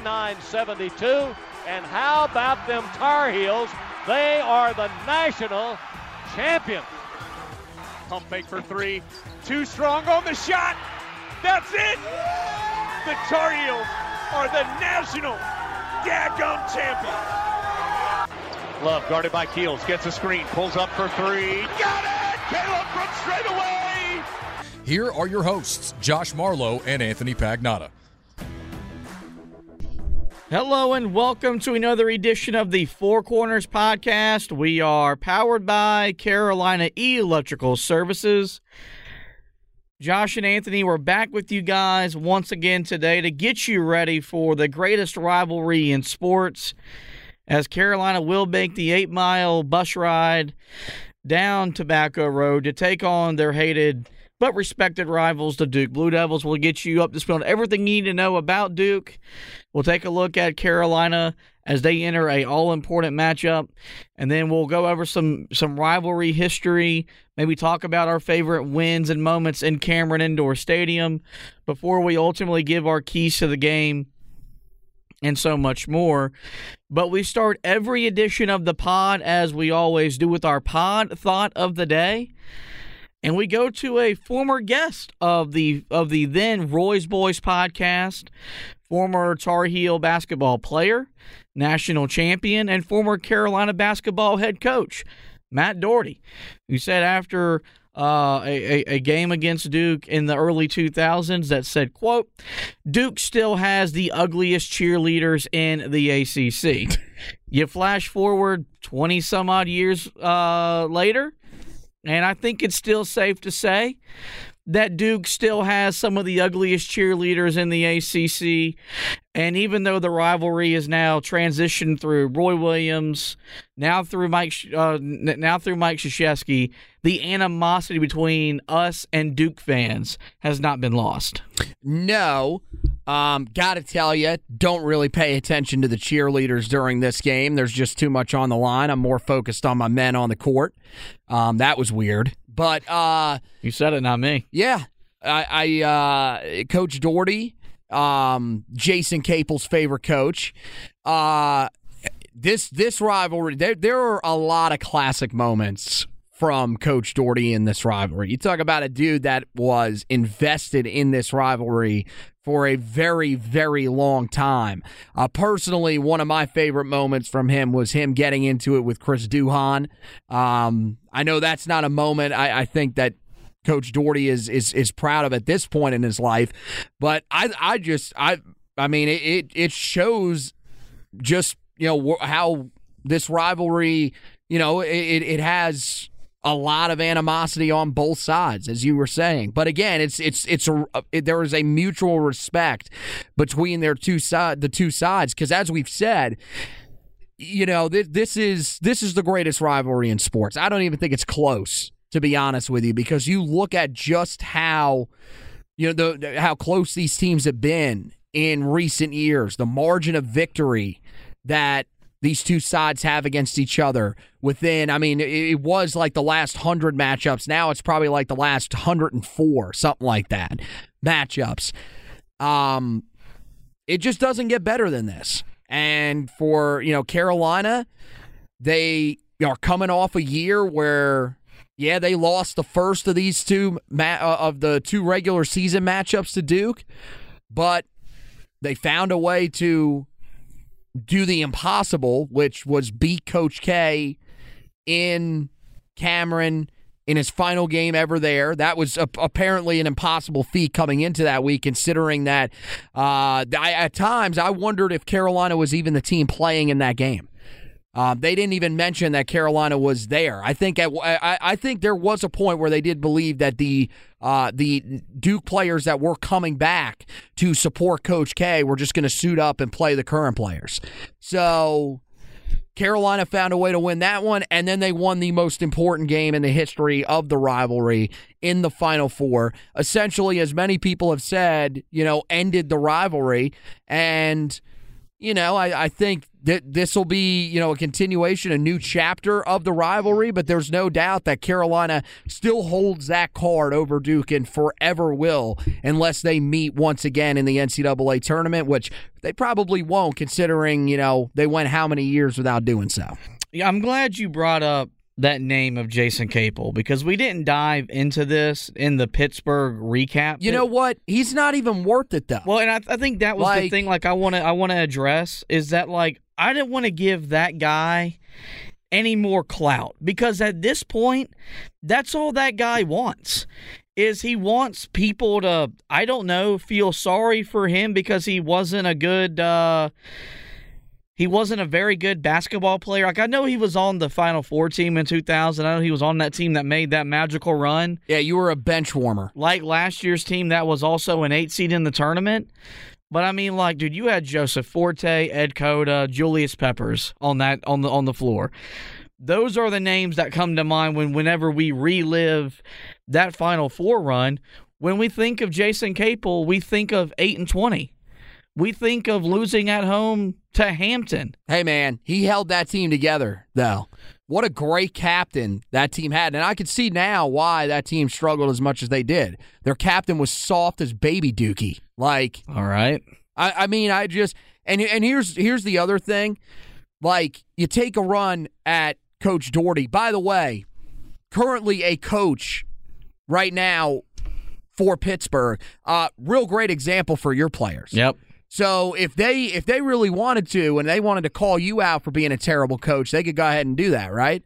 69-72. And how about them Tar Heels? They are the national champion. Pump fake for three. Too strong on the shot. That's it. The Tar Heels are the national daggum champion. Love guarded by Keels. Gets a screen. Pulls up for three. Got it. Caleb Brooks straight away. Here are your hosts, Josh Marlowe and Anthony Pagnotta. Hello and welcome to another edition of the Four Corners podcast. We are powered by Carolina E Electrical Services. Josh and Anthony, we're back with you guys once again today to get you ready for the greatest rivalry in sports as Carolina will make the eight mile bus ride down Tobacco Road to take on their hated but respected rivals, the Duke Blue Devils. We'll get you up to speed on everything you need to know about Duke. We'll take a look at Carolina as they enter a all important matchup, and then we'll go over some some rivalry history. Maybe talk about our favorite wins and moments in Cameron Indoor Stadium before we ultimately give our keys to the game and so much more. But we start every edition of the pod as we always do with our pod thought of the day. And we go to a former guest of the of the then Roy's Boys podcast, former Tar Heel basketball player, national champion, and former Carolina basketball head coach, Matt Doherty, who said after uh, a, a, a game against Duke in the early 2000s that said, quote, Duke still has the ugliest cheerleaders in the ACC. you flash forward 20 some odd years uh, later, and I think it's still safe to say that Duke still has some of the ugliest cheerleaders in the ACC. And even though the rivalry is now transitioned through Roy Williams, now through Mike, uh, now through Mike Krzyzewski, the animosity between us and Duke fans has not been lost. No. Um, gotta tell you, don't really pay attention to the cheerleaders during this game. There's just too much on the line. I'm more focused on my men on the court. Um, that was weird. But uh, You said it, not me. yeah, I, I uh, Coach Doherty, um, Jason Capel's favorite coach. Uh, this this rivalry, there there are a lot of classic moments from Coach Doherty in this rivalry. You talk about a dude that was invested in this rivalry for a very, very long time. Uh, personally, one of my favorite moments from him was him getting into it with Chris Duhon. Um, I know that's not a moment I, I think that Coach Doherty is is is proud of at this point in his life, but I I just I I mean it it, shows just you know how this rivalry you know it it has a lot of animosity on both sides as you were saying. But again it's it's it's a it, there is a mutual respect between their two side the two sides because as we've said you know th- this is this is the greatest rivalry in sports. I don't even think it's close to be honest with you because you look at just how you know the how close these teams have been in recent years the margin of victory that these two sides have against each other within i mean it, was like the last 100 matchups. Now it's probably like the last 104 something like that matchups. Um it just doesn't get better than this. And for you know carolina they are coming off a year where yeah they lost the first of these two ma- uh, of the two regular season matchups to duke but they found a way to do the impossible, which was beat Coach K in Cameron in his final game ever there. That was a, apparently an impossible feat coming into that week, considering that uh, I, at times I wondered if Carolina was even the team playing in that game. Um, they didn't even mention that Carolina was there. I think at, I, I think there was a point where they did believe that the uh, the Duke players that were coming back to support Coach K were just going to suit up and play the current players. So Carolina found a way to win that one, and then they won the most important game in the history of the rivalry in the Final Four. Essentially, as many people have said, you know, ended the rivalry. And, you know, I, I think that this will be, you know, a continuation, a new chapter of the rivalry, but there's no doubt that Carolina still holds that card over Duke and forever will unless they meet once again in the NCAA tournament, which they probably won't considering, you know, they went how many years without doing so. Yeah, I'm glad you brought up that name of Jason Capel because we didn't dive into this in the Pittsburgh recap. You know what? He's not even worth it though. Well, and I, I think that was Like- the thing. Like I want to, I want to address is that like I didn't want to give that guy any more clout because at this point, that's all that guy wants. Is he wants people to, I don't know, feel sorry for him because he wasn't a good. uh he wasn't a very good basketball player. Like I know he was on the Final Four team in 2000. I know he was on that team that made that magical run yeah, you were a bench warmer. like last year's team that was also an eight seed in the tournament. But I mean, like, dude, you had Joseph Forte, Ed Cota, Julius Peppers on that on the on the floor. Those are the names that come to mind when whenever we relive that Final Four run. When we think of Jason Capel, we think of eight and twenty. We think of losing at home to Hampton. Hey man, he held that team together though. What a great captain that team had. And I can see now why that team struggled as much as they did. Their captain was soft as baby dookie. Like All right. I, I mean, I just and and here's here's the other thing. Like you take a run at Coach Doherty. By the way, currently a coach right now for Pittsburgh. Uh, real great example for your players. Yep. So if they if they really wanted to and they wanted to call you out for being a terrible coach, they could go ahead and do that, right?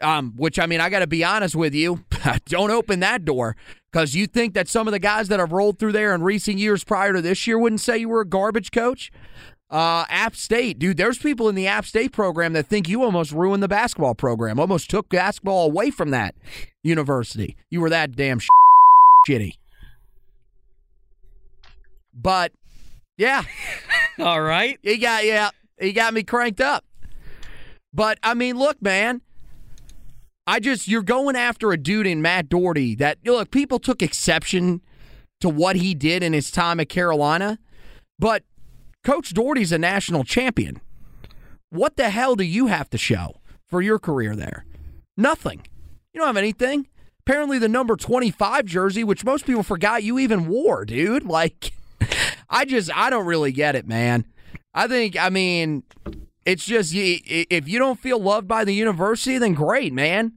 Um, which I mean, I got to be honest with you, don't open that door because you think that some of the guys that have rolled through there in recent years prior to this year wouldn't say you were a garbage coach. Uh, App State, dude, there's people in the App State program that think you almost ruined the basketball program, almost took basketball away from that university. You were that damn shitty. But yeah, All right. he got yeah, he got me cranked up. But I mean, look, man. I just you're going after a dude in Matt Doherty that look, people took exception to what he did in his time at Carolina, but Coach Doherty's a national champion. What the hell do you have to show for your career there? Nothing. You don't have anything. Apparently the number 25 jersey, which most people forgot you even wore, dude. Like I just I don't really get it, man. I think I mean it's just if you don't feel loved by the university, then great, man.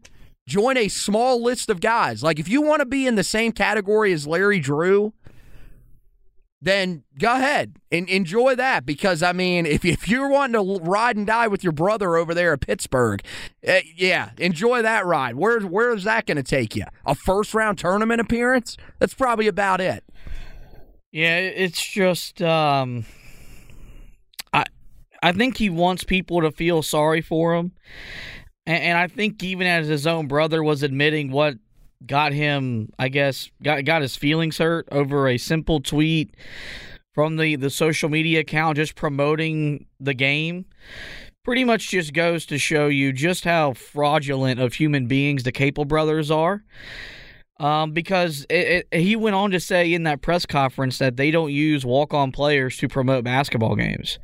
Join a small list of guys. Like if you want to be in the same category as Larry Drew, then go ahead and enjoy that. Because I mean, if if you're wanting to ride and die with your brother over there at Pittsburgh, eh, yeah, enjoy that ride. Where where is that going to take you? A first round tournament appearance? That's probably about it. Yeah, it's just um I I think he wants people to feel sorry for him. And, and I think even as his own brother was admitting what got him, I guess, got got his feelings hurt over a simple tweet from the the social media account just promoting the game pretty much just goes to show you just how fraudulent of human beings the Capel brothers are um, because it, it, he went on to say in that press conference that they don't use walk-on players to promote basketball games.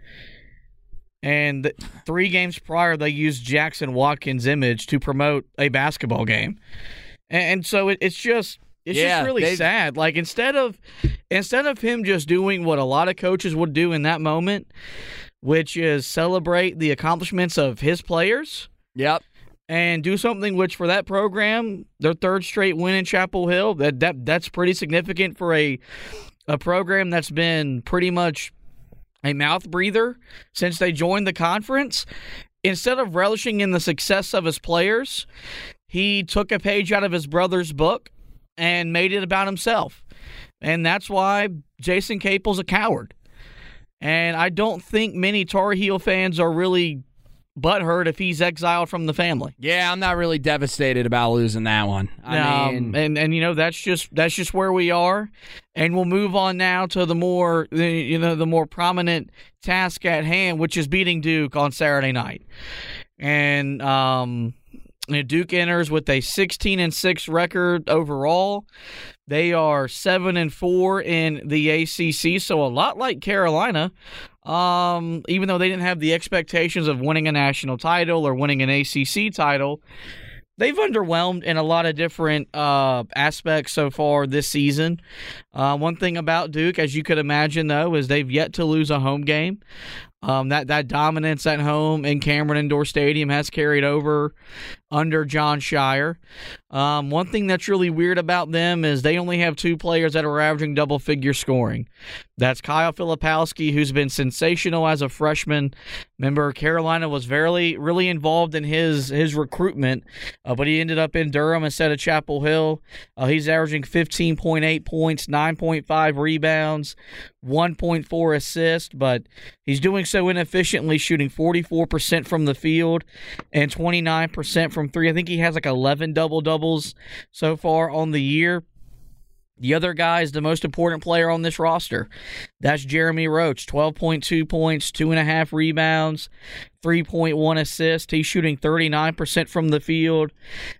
And three games prior, they used Jackson Watkins' image to promote a basketball game, and, and so it, it's just it's Yeah, just really sad. Like instead of instead of him just doing what a lot of coaches would do in that moment, which is celebrate the accomplishments of his players Yep. And do something which for that program, their third straight win in Chapel Hill, that, that that's pretty significant for a a program that's been pretty much a mouth breather since they joined the conference. instead of relishing in the success of his players, he took a page out of his brother's book and made it about himself. And that's why Jason Capel's a coward. And I don't think many Tar Heel fans are really butthurt if he's exiled from the family. Yeah, I'm not really devastated about losing that one. I Um, mean, and and you know that's just that's just where we are, and we'll move on now to the more the, you know the more prominent task at hand, which is beating Duke on Saturday night, and um, Duke enters with a 16 and six record overall. They are seven and four in the ACC, so a lot like Carolina. Um, even though they didn't have the expectations of winning a national title or winning an ACC title, they've underwhelmed in a lot of different uh, aspects so far this season. Uh, one thing about Duke, as you could imagine, though, is they've yet to lose a home game. Um, that that dominance at home in Cameron Indoor Stadium has carried over under Jon Scheyer. Um, one thing that's really weird about them is they only have two players that are averaging double figure scoring. That's Kyle Filipowski, who's been sensational as a freshman. Remember, Carolina was very really involved in his his recruitment, uh, but he ended up in Durham instead of Chapel Hill. Uh, he's averaging 15.8 points, 9.5 rebounds, 1.4 assists, but he's doing so inefficiently, shooting 44% from the field and 29% from three. I think he has like 11 double doubles so far on the year. The other guy is the most important player on this roster. That's Jeremy Roach, 12.2 points, two and a half rebounds, 3.1 assists. He's shooting 39% from the field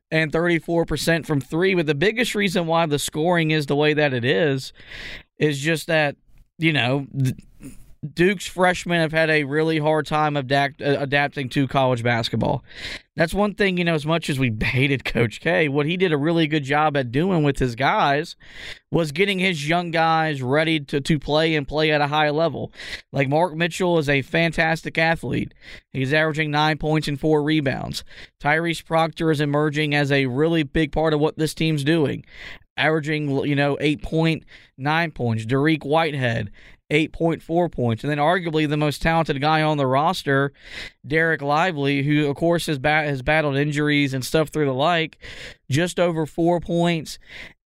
and 34% from three. But the biggest reason why the scoring is the way that it is is just that, you know, Duke's freshmen have had a really hard time adapt, uh, adapting to college basketball. That's one thing, you know, as much as we hated Coach K, what he did a really good job at doing with his guys was getting his young guys ready to, to play and play at a high level. Like Mark Mitchell is a fantastic athlete. He's averaging nine points and four rebounds. Tyrese Proctor is emerging as a really big part of what this team's doing averaging, you know, 8.9 points. Dariq Whitehead, 8.4 points. And then arguably the most talented guy on the roster, Dereck Lively, who of course has, has battled injuries and stuff through the like, just over 4 points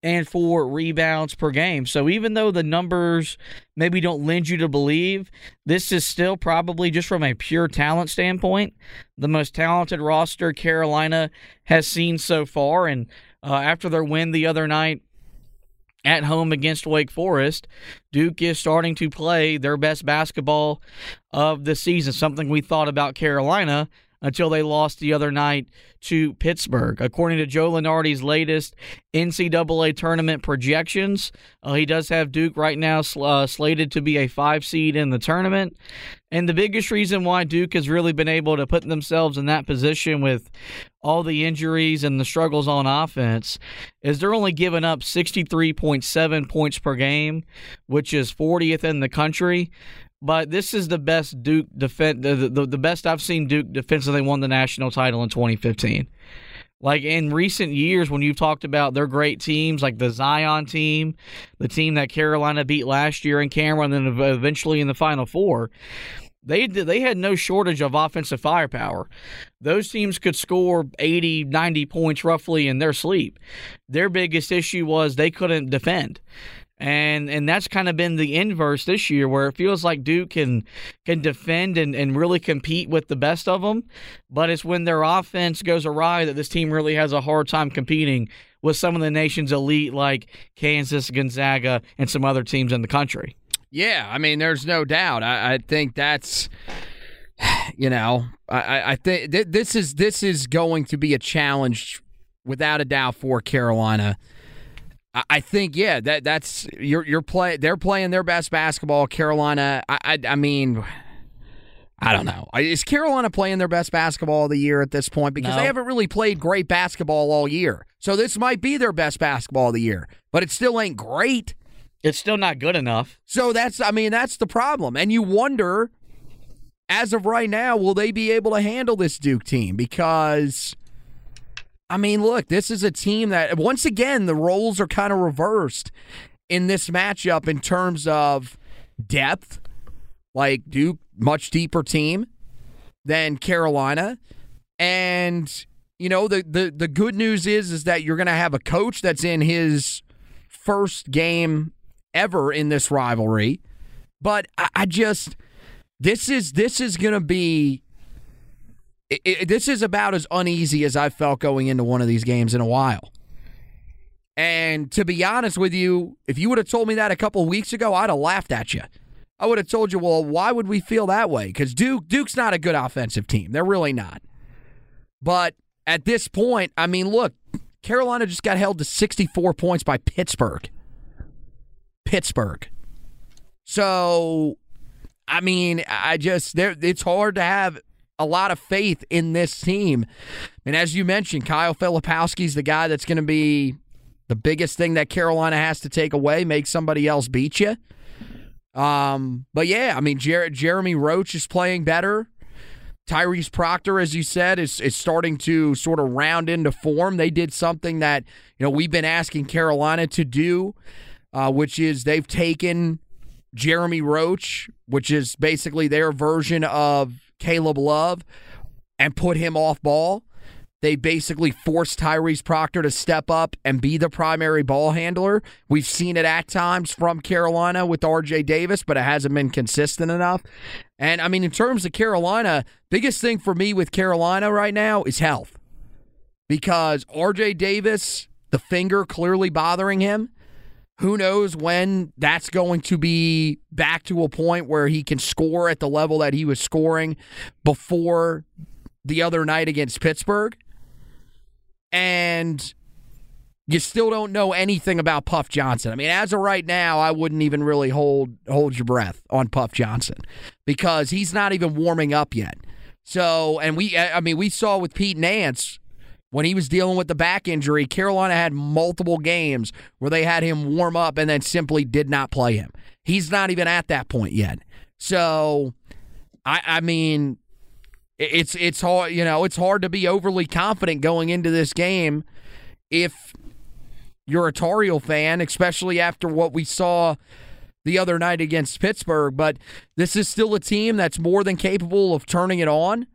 and 4 rebounds per game. So even though the numbers maybe don't lend you to believe, this is still probably just from a pure talent standpoint, the most talented roster Carolina has seen so far and uh, after their win the other night at home against Wake Forest, Duke is starting to play their best basketball of the season, something we thought about Carolina until they lost the other night to Pittsburgh. According to Joe Lunardi's latest NCAA tournament projections, uh, he does have Duke right now uh, slated to be a five seed in the tournament. And the biggest reason why Duke has really been able to put themselves in that position with all the injuries and the struggles on offense is they're only giving up 63.7 points per game, which is 40th in the country but this is the best Duke defense, the, the, the best I've seen Duke defensively won the national title in 2015. Like in recent years, when you've talked about their great teams, like the Zion team, the team that Carolina beat last year in Cameron, and then eventually in the Final Four, they they had no shortage of offensive firepower. Those teams could score 80, 90 points roughly in their sleep. Their biggest issue was they couldn't defend and and that's kind of been the inverse this year where it feels like Duke can can defend and, and really compete with the best of them but it's when their offense goes awry that this team really has a hard time competing with some of the nation's elite like Kansas Gonzaga and some other teams in the country. Yeah I mean there's no doubt. I, I think that's you know I, I think th- this is this is going to be a challenge without a doubt for Carolina I think yeah that that's you're you're play they're playing their best basketball. Carolina, I I, I mean. I don't know. Is Carolina playing their best basketball of the year at this point? Because no. they haven't really played great basketball all year. So this might be their best basketball of the year, but it still ain't great. It's still not good enough. So that's, I mean, that's the problem. And you wonder, as of right now, will they be able to handle this Duke team? Because I mean, look, this is a team that, once again, the roles are kind of reversed in this matchup in terms of depth. Like Duke, much deeper team. than Carolina. And you know, the the the good news is is that you're going to have a coach that's in his first game ever in this rivalry. But I, I just this is this is going to be it, it, this is about as uneasy as I felt going into one of these games in a while. And to be honest with you, if you would have told me that a couple weeks ago, I'd have laughed at you. I would have told you, well, why would we feel that way? Because Duke Duke's not a good offensive team. They're really not. But at this point, I mean, look, Carolina just got held to 64 points by Pittsburgh. Pittsburgh. So, I mean, I just there it's hard to have a lot of faith in this team. And as you mentioned, Kyle Filipowski's the guy that's going to be the biggest thing that Carolina has to take away, make somebody else beat you. Um, but yeah, I mean, Jer- Jeremy Roach is playing better. Tyrese Proctor, as you said, is is starting to sort of round into form. They did something that you know we've been asking Carolina to do, uh, which is they've taken Jeremy Roach, which is basically their version of Caleb Love, and put him off ball. They basically forced Tyrese Proctor to step up and be the primary ball handler. We've seen it at times from Carolina with RJ Davis, but it hasn't been consistent enough. And I mean, in terms of Carolina, biggest thing for me with Carolina right now is health. Because RJ Davis, the finger clearly bothering him. Who knows when that's going to be back to a point where he can score at the level that he was scoring before the other night against Pittsburgh and you still don't know anything about Puff Johnson. I mean, as of right now, I wouldn't even really hold hold your breath on Puff Johnson because he's not even warming up yet. So, and we, I mean, we saw with Pete Nance when he was dealing with the back injury, Carolina had multiple games where they had him warm up and then simply did not play him. He's not even at that point yet. So, I, I mean, it's it's hard you know it's hard to be overly confident going into this game if you're a Tar fan, especially after what we saw the other night against Pittsburgh. But this is still a team that's more than capable of turning it on.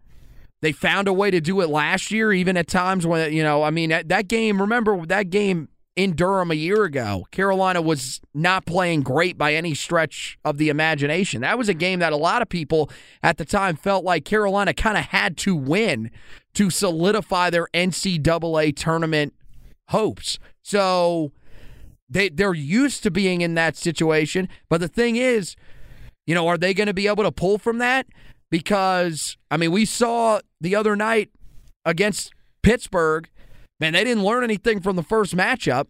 They found a way to do it last year, even at times when you know. I mean, that, that game. Remember that game in Durham a year ago. Carolina was not playing great by any stretch of the imagination. That was a game that a lot of people at the time felt like Carolina kind of had to win to solidify their NCAA tournament hopes. So they they're used to being in that situation, but the thing is, you know, are they going to be able to pull from that? Because I mean, we saw the other night against Pittsburgh man, they didn't learn anything from the first matchup.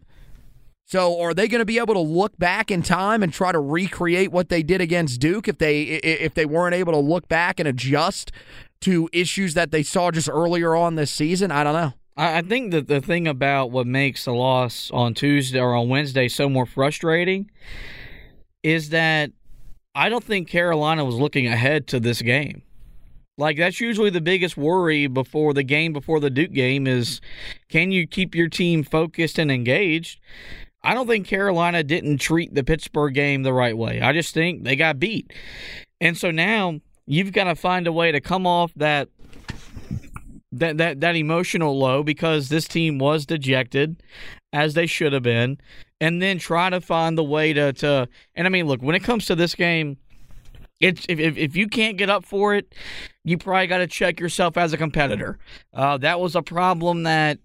So are they going to be able to look back in time and try to recreate what they did against Duke if they if they weren't able to look back and adjust to issues that they saw just earlier on this season? I don't know. I think that the thing about what makes a loss on Tuesday or on Wednesday so more frustrating is that I don't think Carolina was looking ahead to this game. Like that's usually the biggest worry before the game, before the Duke game, is can you keep your team focused and engaged? I don't think Carolina didn't treat the Pittsburgh game the right way. I just think they got beat. And so now you've got to find a way to come off that that that that emotional low because this team was dejected as they should have been and then try to find the way to to and I mean look when it comes to this game it's if, if, you can't get up for it, you probably got to check yourself as a competitor. Uh, that was a problem that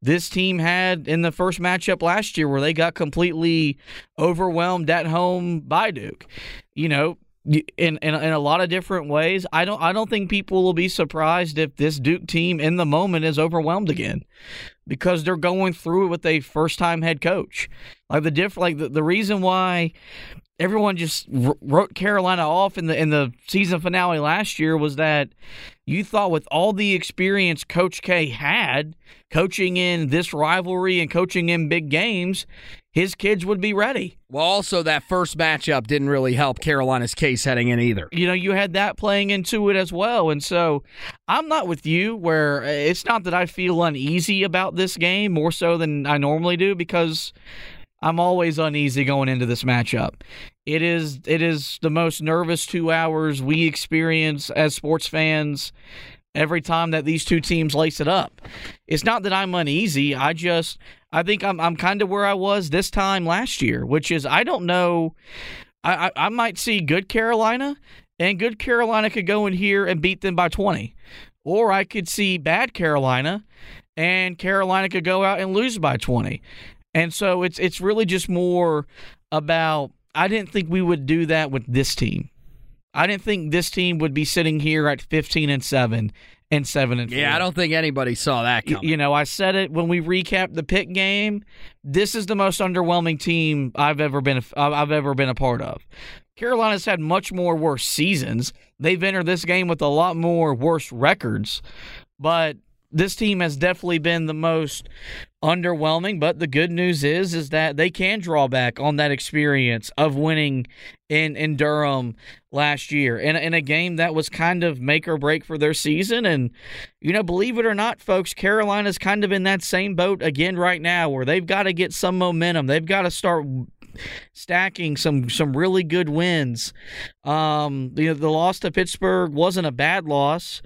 this team had in the first matchup last year, where they got completely overwhelmed at home by Duke. You know, in, in in a lot of different ways. I don't I don't think people will be surprised if this Duke team in the moment is overwhelmed again because they're going through it with a first time head coach. Like the diff like the, the reason why everyone just wrote Carolina off in the in the season finale last year was that you thought with all the experience Coach K had coaching in this rivalry and coaching in big games, his kids would be ready. Well, also that first matchup didn't really help Carolina's case heading in either. You know, you had that playing into it as well. And so I'm not with you where eh, it's not that I feel uneasy about this game more so than I normally do because I'm always uneasy going into this matchup. It is it is the most nervous two hours we experience as sports fans every time that these two teams lace it up. It's not that I'm uneasy. I just I think I'm I'm kind of where I was this time last year, which is I don't know. I, I, I might see good Carolina, and good Carolina could go in here and beat them by 20, or I could see bad Carolina, and Carolina could go out and lose by 20. And so it's it's really just more about I didn't think we would do that with this team. I didn't think this team would be sitting here at 15 and 7 and 7 and 4. Yeah, I don't think anybody saw that coming. You know, I said it when we recapped the pick game. This is the most underwhelming team I've ever been I've ever been a part of. Carolina's had much more worse seasons. They've entered this game with a lot more worse records, but this team has definitely been the most underwhelming. But the good news is, is that they can draw back on that experience of winning in in Durham last year in in a game that was kind of make or break for their season. And you know, believe it or not, folks, Carolina's kind of in that same boat again right now, where they've got to get some momentum. They've got to start stacking some some really good wins. Um, the loss to Pittsburgh wasn't a bad loss,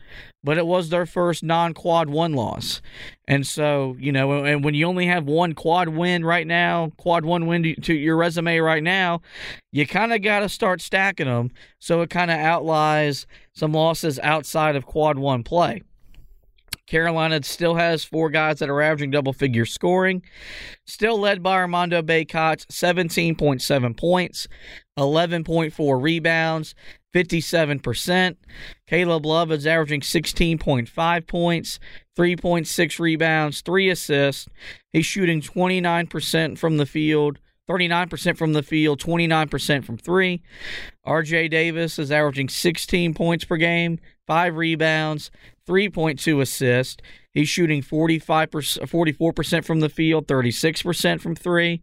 but it was their first non-quad one loss. And so, you know, and when you only have one quad win right now, quad one win to, to your resume right now, you kind of got to start stacking them so it kind of outlies some losses outside of quad one play. Carolina still has four guys that are averaging double figure scoring. Still led by Armando Bacot, 17.7 points, 11.4 rebounds, 57%. Caleb Love is averaging 16.5 points, 3.6 rebounds, 3 assists. He's shooting 29% from the field, 39% from the field, 29% from 3. RJ Davis is averaging 16 points per game, 5 rebounds, 3.2 assists. He's shooting 45%, 44% from the field, 36% from 3.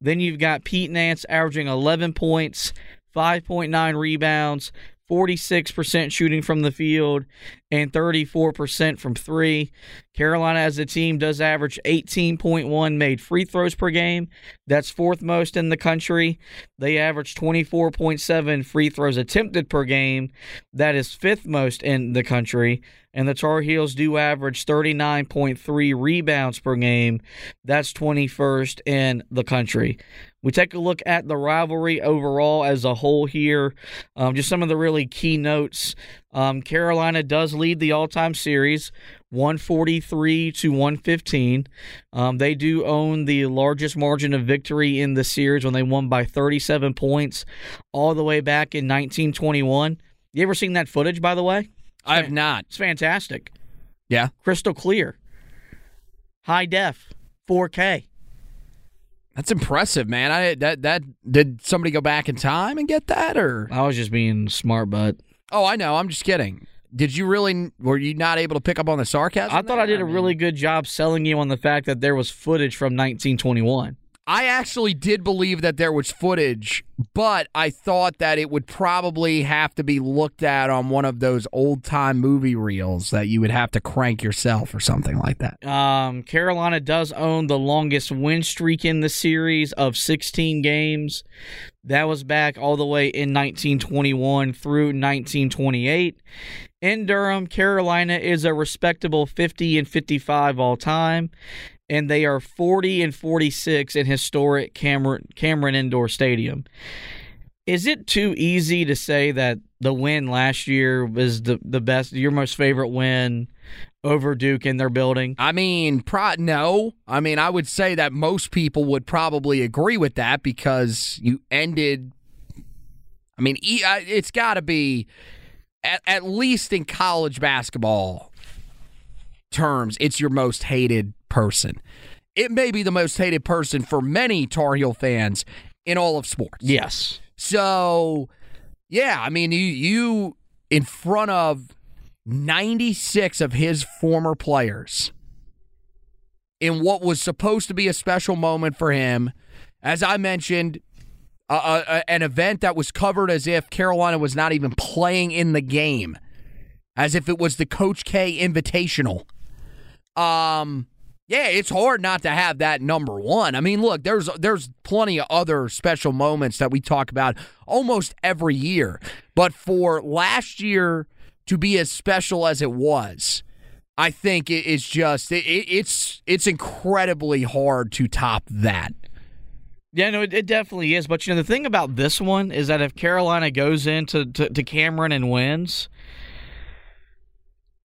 Then you've got Pete Nance averaging 11 points, 5.9 rebounds, 46% shooting from the field, and 34% from three. Carolina as a team does average 18.1 made free throws per game. That's fourth most in the country. They average 24.7 free throws attempted per game. That is fifth most in the country. And the Tar Heels do average 39.3 rebounds per game. That's 21st in the country. We take a look at the rivalry overall as a whole here. Um, just some of the really key notes. Um, Carolina does lead the all time series 143 to 115. Um, they do own the largest margin of victory in the series when they won by 37 points all the way back in 1921. You ever seen that footage, by the way? I have not. It's fantastic. Yeah. Crystal clear. High def. 4K. That's impressive, man. I that that did somebody go back in time and get that or I was just being smart, but Oh, I know. I'm just kidding. Did you really were you not able to pick up on the sarcasm? I thought there? I did a mean, really good job selling you on the fact that there was footage from 1921. I actually did believe that there was footage, but I thought that it would probably have to be looked at on one of those old time movie reels that you would have to crank yourself or something like that. Um, Carolina does own the longest win streak in the series of 16 games. That was back all the way in 1921 through 1928. In Durham, Carolina is a respectable 50 and 55 all time, and they are 40 and 46 in historic Cameron Cameron Indoor Stadium. Is it too easy to say that the win last year was the the best, your most favorite win over Duke in their building? I mean, pro- no. I mean, I would say that most people would probably agree with that because you ended. I mean, it's got to be at, at least in college basketball terms, it's your most hated person. It may be the most hated person for many Tar Heel fans in all of sports. Yes. So, yeah, I mean, you, you in front of 96 of his former players in what was supposed to be a special moment for him. As I mentioned, a, a, an event that was covered as if Carolina was not even playing in the game, as if it was the Coach K Invitational. Um, Yeah, it's hard not to have that number one. I mean, look, there's there's plenty of other special moments that we talk about almost every year, but for last year to be as special as it was, I think it is just it, it's it's incredibly hard to top that. Yeah, no, it, it, definitely is. But you know, the thing about this one is that if Carolina goes into to, to Cameron and wins,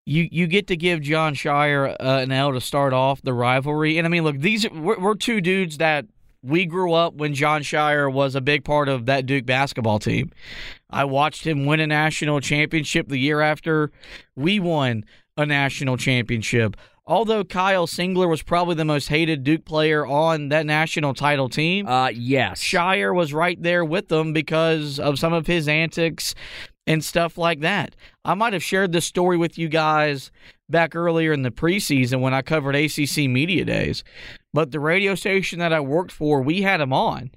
you you get to give Jon Scheyer uh, an L to start off the rivalry. And I mean, look, these we're, we're two dudes that we grew up when Jon Scheyer was a big part of that Duke basketball team. I watched him win a national championship the year after we won a national championship. Although Kyle Singler was probably the most hated Duke player on that national title team, uh, yes, Scheyer was right there with them because of some of his antics and stuff like that. I might have shared this story with you guys back earlier in the preseason when I covered ACC Media Days. But the radio station that I worked for, we had him on.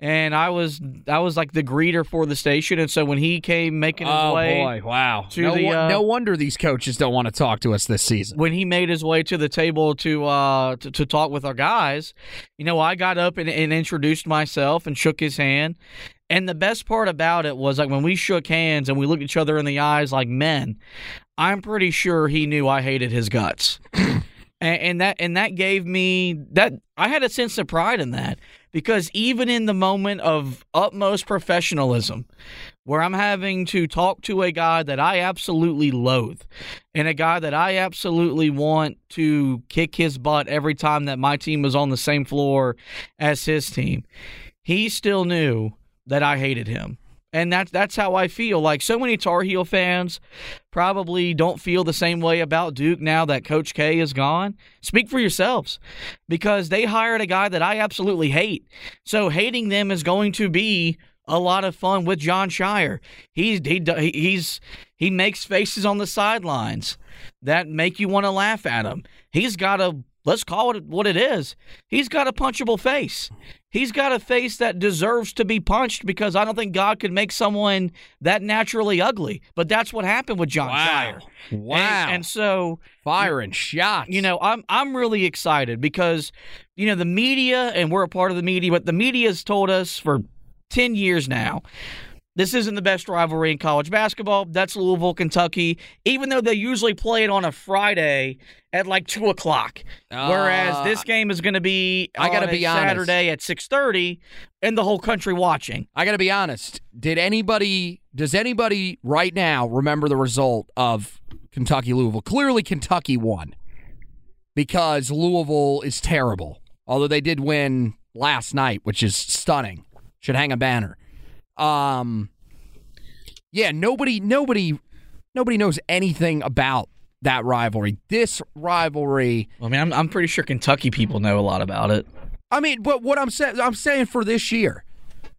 And I was I was like the greeter for the station, and so when he came making his oh, way, boy, wow! To no, the, uh, no wonder these coaches don't want to talk to us this season. When he made his way to the table to uh to, to talk with our guys, you know, I got up and, and introduced myself and shook his hand, and the best part about it was like when we shook hands and we looked each other in the eyes like men, I'm pretty sure he knew I hated his guts. and, and that and that gave me that I had a sense of pride in that because even in the moment of utmost professionalism where I'm having to talk to a guy that I absolutely loathe and a guy that I absolutely want to kick his butt every time that my team was on the same floor as his team. He still knew that I hated him. And that's that's how I feel. Like so many Tar Heel fans probably don't feel the same way about Duke now that Coach K is gone. Speak for yourselves. Because they hired a guy that I absolutely hate. So hating them is going to be a lot of fun with Jon Scheyer. He's he, he's he makes faces on the sidelines that make you want to laugh at him. He's got a let's call it what it is. He's got a punchable face. He's got a face that deserves to be punched because I don't think God could make someone that naturally ugly. But that's what happened with Jon wow. Scheyer. Wow. And, and, so firing shots. You know, I'm I'm really excited because you know the media and we're a part of the media, but the media has told us for 10 years now this isn't the best rivalry in college basketball. That's Louisville, Kentucky, even though they usually play it on a Friday at like 2 o'clock. Uh, Whereas this game is going to be I gotta be Saturday at 6.30 and the whole country watching. I got to be honest. Did anybody, does anybody right now remember the result of Kentucky Louisville? Clearly, Kentucky won because Louisville is terrible. Although they did win last night, which is stunning. Should hang a banner. Um, yeah, nobody, nobody, nobody knows anything about that rivalry. This rivalry. Well I mean, I'm, I'm pretty sure Kentucky people know a lot about it. I mean, but what I'm saying, I'm saying for this year.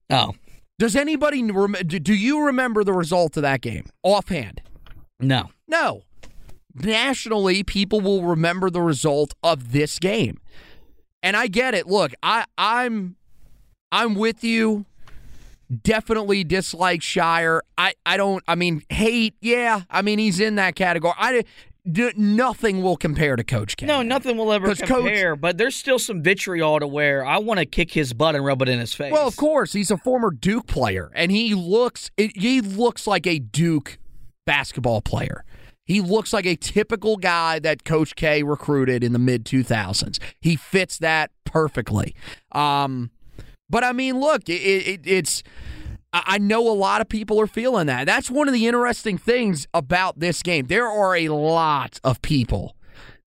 Oh, does anybody do you remember the result of that game offhand? No, no. Nationally, people will remember the result of this game, and I get it. Look, I, I'm, I'm with you definitely dislike Scheyer. I, I don't, I mean, hate, yeah. I mean, he's in that category. I, d- nothing will compare to Coach K. No, nothing will ever compare, Coach, but there's still some vitriol to where I want to kick his butt and rub it in his face. Well, of course, he's a former Duke player, and he looks, he looks like a Duke basketball player. He looks like a typical guy that Coach K recruited in the mid 2000s. He fits that perfectly. Um, but I mean, look, it, it, it's. I know a lot of people are feeling that. That's one of the interesting things about this game. There are a lot of people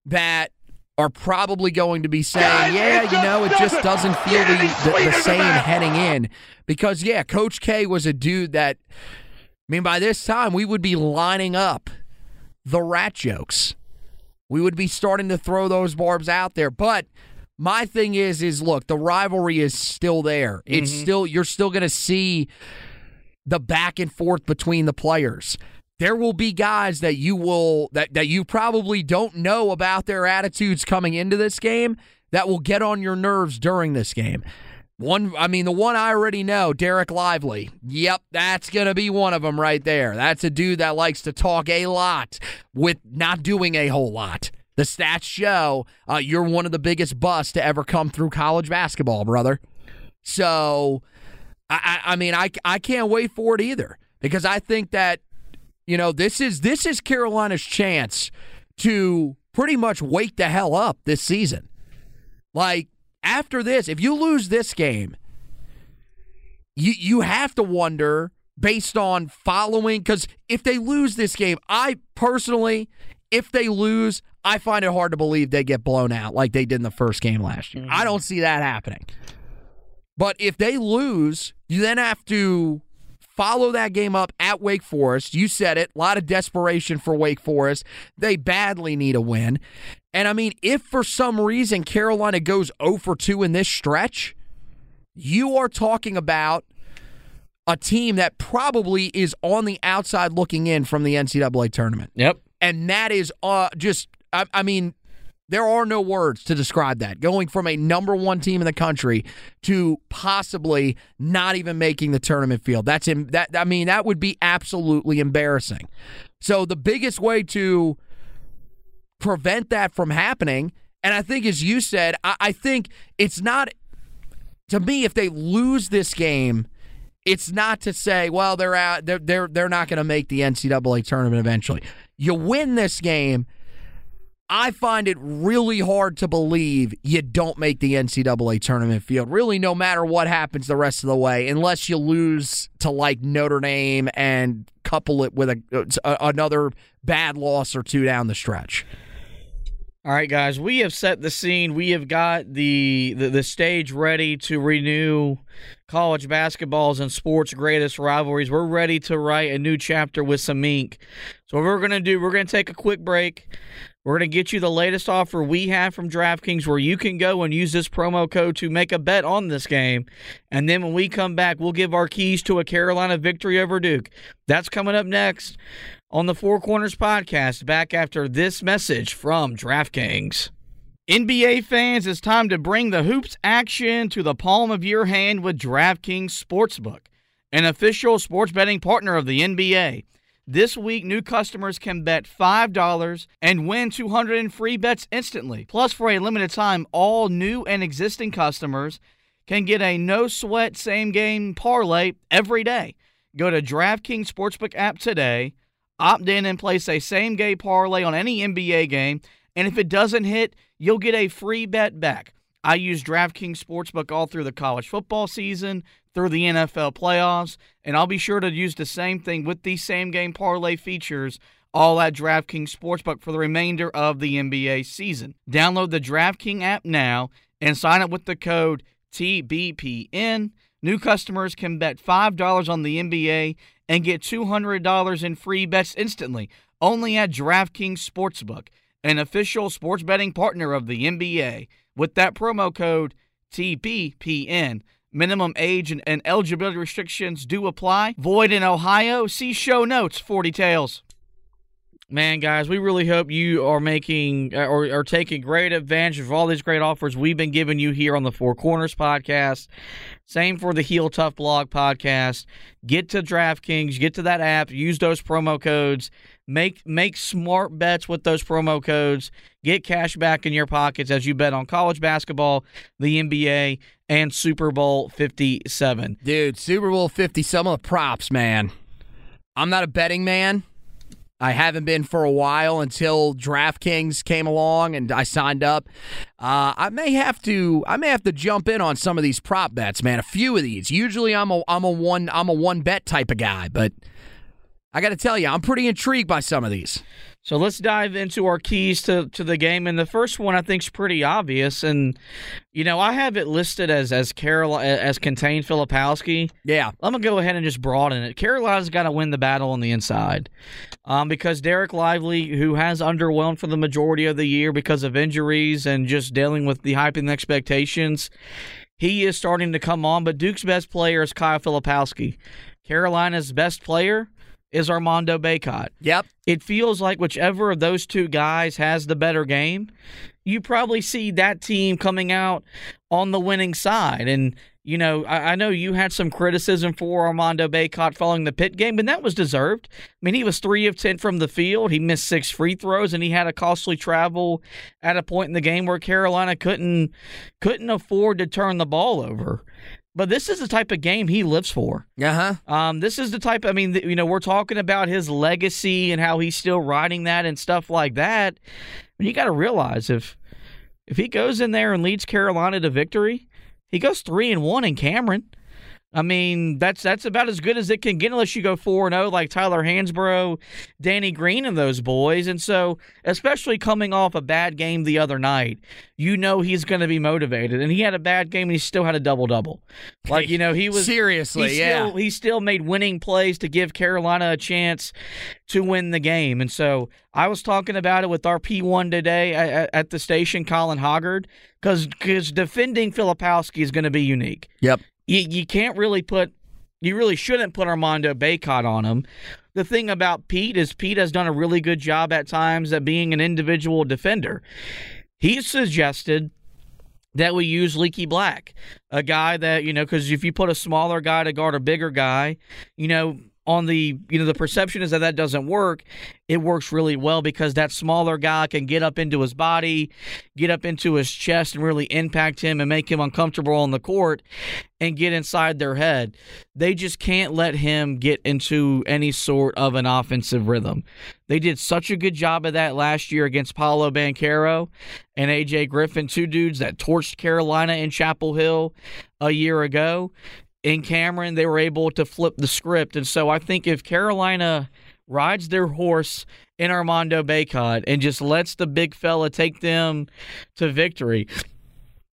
that are probably going to be saying, yeah, you know, it just doesn't feel the, the, the same heading in. Because, yeah, Coach K was a dude that, I mean, by this time, we would be lining up the rat jokes. We would be starting to throw those barbs out there. But my thing is, is look, the rivalry is still there. It's mm-hmm. still you're still going to see the back and forth between the players. There will be guys that you will that that you probably don't know about their attitudes coming into this game that will get on your nerves during this game. One, I mean, the one I already know, Dereck Lively. Yep, that's going to be one of them right there. That's a dude that likes to talk a lot with not doing a whole lot The stats show uh, you're one of the biggest busts to ever come through college basketball, brother. So, I, I, I mean, I, I can't wait for it either because I think that you know this is this is Carolina's chance to pretty much wake the hell up this season. Like after this, if you lose this game, you you have to wonder based on following because if they lose this game, I personally, if they lose, I find it hard to believe they get blown out like they did in the first game last year. I mm-hmm. don't see that happening. But if they lose, you then have to follow that game up at Wake Forest. You said it, a lot of desperation for Wake Forest. They badly need a win. And I mean, if for some reason Carolina goes 0 for 2 in this stretch, you are talking about a team that probably is on the outside looking in from the NCAA tournament. Yep. And that is uh, just, I, I mean, there are no words to describe that. Going from a number one team in the country to possibly not even making the tournament field. That's in, that. I mean, that would be absolutely embarrassing. So the biggest way to prevent that from happening, and I think as you said, I, I think it's not. To me, if they lose this game, it's not to say, well, they're out. They're they're they're not going to make the NCAA tournament eventually. You win this game I find it really hard to believe you don't make the NCAA tournament field. Really, no matter what happens the rest of the way, unless you lose to like Notre Dame and couple it with a, a another bad loss or two down the stretch. All right, guys, we have set the scene. We have got the, the, the stage ready to renew college basketball's and sports' greatest rivalries. We're ready to write a new chapter with some ink. So, what we're going to do, we're going to take a quick break. We're going to get you the latest offer we have from DraftKings where you can go and use this promo code to make a bet on this game. And then when we come back, we'll give our keys to a Carolina victory over Duke. That's coming up next on the Four Corners podcast, back after this message from DraftKings. NBA fans, it's time to bring the hoops action to the palm of your hand with DraftKings Sportsbook, an official sports betting partner of the NBA. This week, new customers can bet $5 and win 200 in free bets instantly. Plus, for a limited time, all new and existing customers can get a no sweat same game parlay every day. Go to DraftKings Sportsbook app today, opt in and place a same game parlay on any NBA game, and if it doesn't hit, you'll get a free bet back. I use DraftKings Sportsbook all through the college football season, through the NFL playoffs, and I'll be sure to use the same thing with these same game parlay features all at DraftKings Sportsbook for the remainder of the NBA season. Download the DraftKings app now and sign up with the code TBPN. New customers can bet $5 on the NBA and get $200 in free bets instantly only at DraftKings Sportsbook, an official sports betting partner of the NBA. With that promo code TBPN, minimum age and, and eligibility restrictions do apply. Void in Ohio. See show notes for details. Man, guys, we really hope you are making uh, or are taking great advantage of all these great offers we've been giving you here on the Four Corners podcast. Same for the Heel Tough Blog podcast. Get to DraftKings, get to that app, use those promo codes, make make smart bets with those promo codes, get cash back in your pockets as you bet on college basketball, the NBA, and Super Bowl 57. Dude, Super Bowl 50, some of the props, man. I'm not a betting man. I haven't been for a while until DraftKings came along and I signed up. Uh, I may have to I may have to jump in on some of these prop bets, man. A few of these. Usually I'm a I'm a one I'm a one bet type of guy, but I got to tell you, I'm pretty intrigued by some of these. So let's dive into our keys to, to the game. And the first one I think is pretty obvious. And, you know, I have it listed as as Carolina as contained Filipowski. Yeah. I'm gonna go ahead and just broaden it. Carolina's got to win the battle on the inside, um, because Dereck Lively, who has underwhelmed for the majority of the year because of injuries and just dealing with the hype and expectations, he is starting to come on. But Duke's best player is Kyle Filipowski. Carolina's best player is Armando Bacot. Yep. It feels like whichever of those two guys has the better game, you probably see that team coming out on the winning side. And you know, I, I, know you had some criticism for Armando Bacot following the Pitt game, but that was deserved. I mean, he was three of ten from the field. He missed six free throws, and he had a costly travel at a point in the game where Carolina couldn't couldn't afford to turn the ball over. But this is the type of game he lives for. Uh huh. Um, this is the type. I mean, you know, we're talking about his legacy and how he's still riding that and stuff like that. And you got to realize if if he goes in there and leads Carolina to victory he goes three and one in Cameron. I mean, that's that's about as good as it can get unless you go 4 0 like Tyler Hansbrough, Danny Green, and those boys. And so, especially coming off a bad game the other night, you know he's going to be motivated. And he had a bad game and he still had a double double. Like, you know, he was. Seriously, he yeah. Still, he still made winning plays to give Carolina a chance to win the game. And so, I was talking about it with our P1 today at, at the station, Colin Hoggard, because defending Filipowski is going to be unique. Yep you, you can't really put you really shouldn't put Armando Bacot on him. The thing about Pete is Pete has done a really good job at times at being an individual defender. He suggested that we use Leaky Black, a guy that, you know, because if you put a smaller guy to guard a bigger guy, you know, on the you know the perception is that that doesn't work it works really well because that smaller guy can get up into his body get up into his chest and really impact him and make him uncomfortable on the court and get inside their head. They just can't let him get into any sort of an offensive rhythm. They did such a good job of that last year against Paolo Banchero and AJ Griffin two dudes that torched Carolina in Chapel Hill a year ago in Cameron, they were able to flip the script. And so I think if Carolina rides their horse in Armando Bacot and just lets the big fella take them to victory,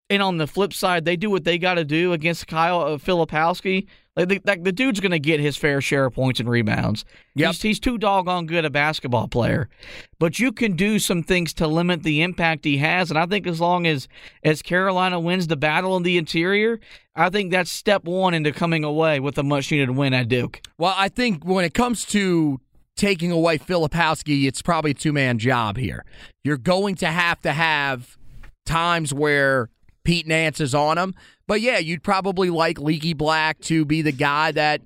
and on the flip side, they do what they got to do against Kyle uh, Filipowski. Like the, like the dude's going to get his fair share of points and rebounds. Yep. He's, he's too doggone good a basketball player. But you can do some things to limit the impact he has. And I think as long as, as Carolina wins the battle in the interior, I think that's step one into coming away with a much needed win at Duke. Well, I think when it comes to taking away Filipowski, it's probably a two man job here. You're going to have to have times where Pete Nance is on him. But yeah, you'd probably like Leaky Black to be the guy that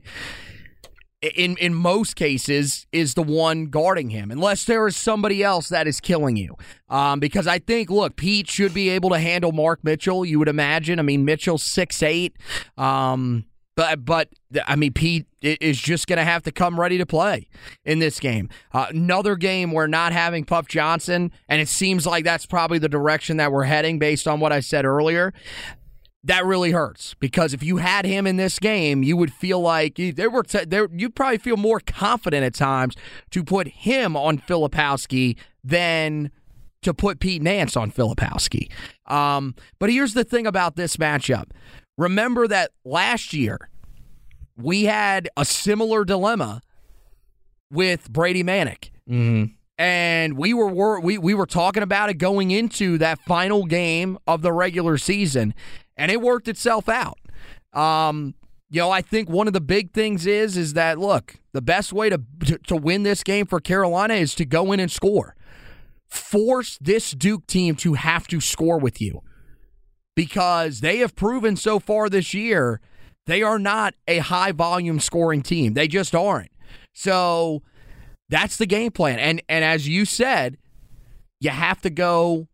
in in most cases is the one guarding him unless there is somebody else that is killing you. Um, because i think look pete should be able to handle mark mitchell you would imagine. I mean mitchell's six eight. Um, but but I mean, Pete is just going to have to come ready to play in this game. Uh, another game where not having Puff Johnson, and it seems like that's probably the direction that we're heading based on what I said earlier. That really hurts because if you had him in this game, you would feel like there were t- there. You'd probably feel more confident at times to put him on Filipowski than to put Pete Nance on Filipowski. Um, but here's the thing about this matchup Remember that last year we had a similar dilemma with Brady Manek. Mm-hmm. And we were we, we were talking about it going into that final game of the regular season, and it worked itself out. Um, you know, I think one of the big things is is that look, the best way to, to to win this game for Carolina is to go in and score. Force this Duke team to have to score with you because they have proven so far this year they are not a high volume scoring team. They just aren't. So that's the game plan. And and as you said, you have to go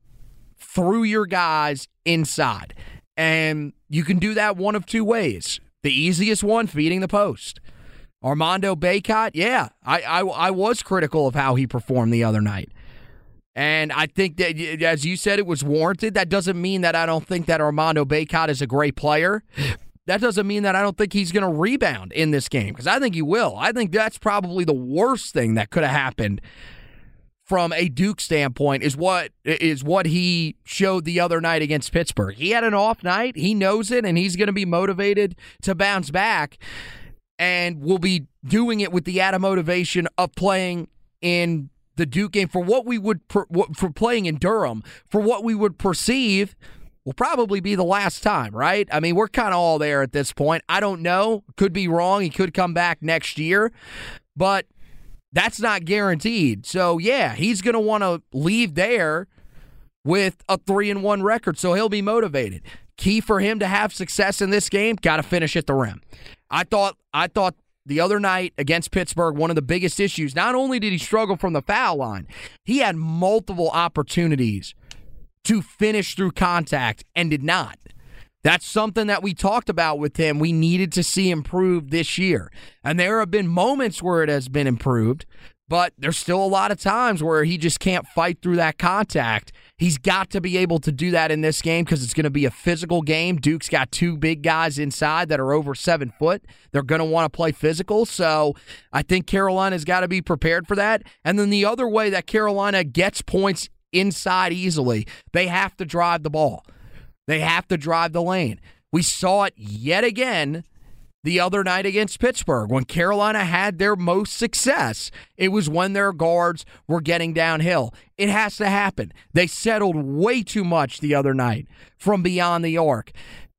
through your guys inside. And you can do that one of two ways. The easiest one, feeding the post. Armando Bacot, yeah, I, I, I was critical of how he performed the other night. And I think that, as you said, it was warranted. That doesn't mean that I don't think that Armando Bacot is a great player. That doesn't mean that I don't think he's going to rebound in this game because I think he will. I think that's probably the worst thing that could have happened from a Duke standpoint is what is what he showed the other night against Pittsburgh. He had an off night. He knows it, and he's going to be motivated to bounce back, and will be doing it with the added motivation of playing in the Duke game for what we would for playing in Durham for what we would perceive will probably be the last time, right? I mean, we're kind of all there at this point. I don't know. Could be wrong. He could come back next year, but that's not guaranteed. So, yeah, he's going to want to leave there with a 3 and 1 record, so he'll be motivated. Key for him to have success in this game, got to finish at the rim. I thought I thought the other night against Pittsburgh, one of the biggest issues, not only did he struggle from the foul line, he had multiple opportunities to finish through contact and did not. That's something that we talked about with him. We needed to see improved this year. And there have been moments where it has been improved, but there's still a lot of times where he just can't fight through that contact. He's got to be able to do that in this game because it's going to be a physical game. Duke's got two big guys inside that are over seven foot. They're going to want to play physical. So I think Carolina's got to be prepared for that. And then the other way that Carolina gets points inside easily, they have to drive the ball. They have to drive the lane. We saw it yet again the other night against Pittsburgh. When Carolina had their most success, it was when their guards were getting downhill. It has to happen. They settled way too much the other night from beyond the arc.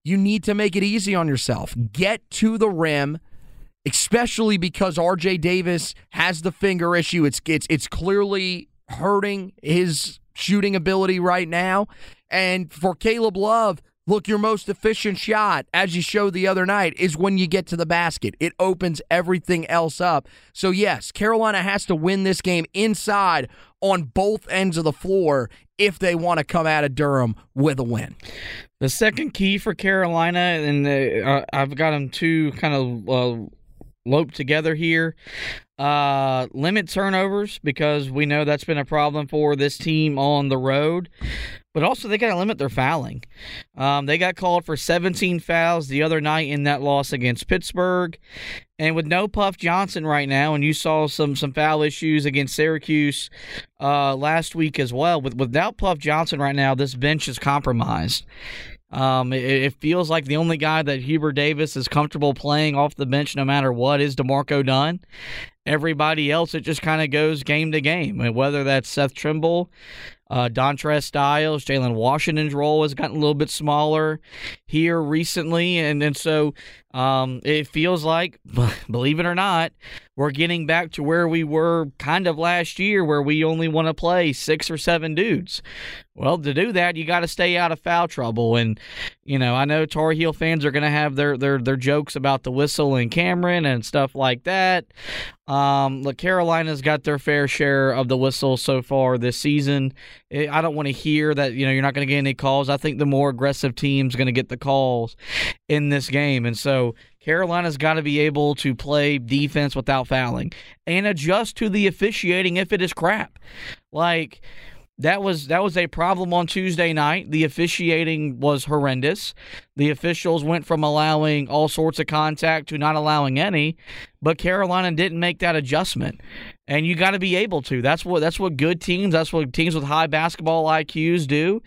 You need to make it easy on yourself. Get to the rim, especially because RJ Davis has the finger issue. It's it's it's clearly hurting his shooting ability right now. And for Caleb Love, Look, your most efficient shot, as you showed the other night, is when you get to the basket. It opens everything else up. So, yes, Carolina has to win this game inside on both ends of the floor if they want to come out of Durham with a win. The second key for Carolina, and the, uh, I've got them two kind of uh, loped together here. Uh, limit turnovers because we know that's been a problem for this team on the road. But also, they got to limit their fouling. Um, they got called for 17 fouls the other night in that loss against Pittsburgh. And with no Puff Johnson right now, and you saw some some foul issues against Syracuse uh, last week as well. With without Puff Johnson right now, this bench is compromised. Um, it, it, feels like the only guy that Hubert Davis is comfortable playing off the bench no matter what is D'Marco Dunn. Everybody else, it just kind of goes game to game. whether that's Seth Trimble, uh, Dontrez Styles, Jalen Washington's role has gotten a little bit smaller here recently, and and so um, it feels like, believe it or not, we're getting back to where we were kind of last year, where we only want to play six or seven dudes. Well, to do that, you got to stay out of foul trouble, and you know I know Tar Heel fans are going to have their their their jokes about the whistle and Cameron and stuff like that. Um, look, Carolina's got their fair share of the whistle so far this season. Eh, I don't want to hear that you know you're not going to get any calls. I think the more aggressive team's going to get the calls in this game, and so Carolina's got to be able to play defense without fouling and adjust to the officiating if it is crap. Like that was that was a problem on Tuesday night. The officiating was horrendous. The officials went from allowing all sorts of contact to not allowing any, but Carolina didn't make that adjustment. And you got to be able to. That's what that's what good teams, that's what teams with high basketball IQs do.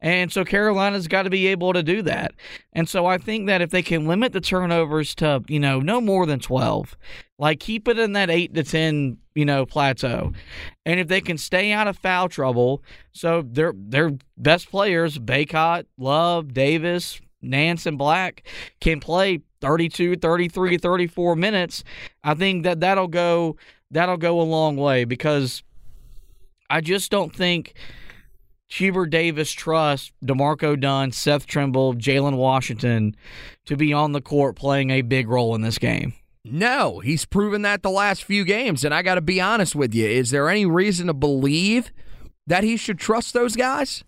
And so Carolina's got to be able to do that. And so I think that if they can limit the turnovers to, you know, no more than 12, like keep it in that 8 to 10, you know, plateau. And if they can stay out of foul trouble, so their their best players, Bacot, Love, Davis, Nance and Black can play 32, 33, 34 minutes, I think that that'll go that'll go a long way because I just don't think Hubert Davis trusts D'Marco Dunn, Seth Trimble, Jalen Washington to be on the court playing a big role in this game. No, he's proven that the last few games. And I got to be honest with you. Is there any reason to believe that he should trust those guys?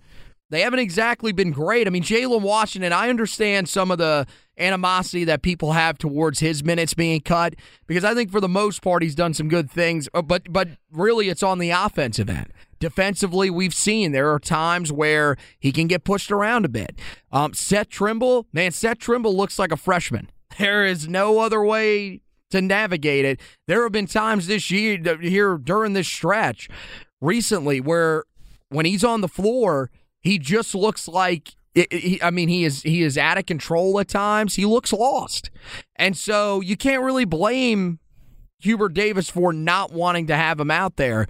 They haven't exactly been great. I mean, Jalen Washington, I understand some of the animosity that people have towards his minutes being cut because I think for the most part he's done some good things, uh, but but really it's on the offensive end. Defensively, we've seen there are times where he can get pushed around a bit. Um, Seth Trimble, man, Seth Trimble looks like a freshman. There is no other way to navigate it. There have been times this year here during this stretch recently where when he's on the floor, he just looks like it, he, I mean, he is he is out of control at times. He looks lost, and so you can't really blame Hubert Davis for not wanting to have him out there.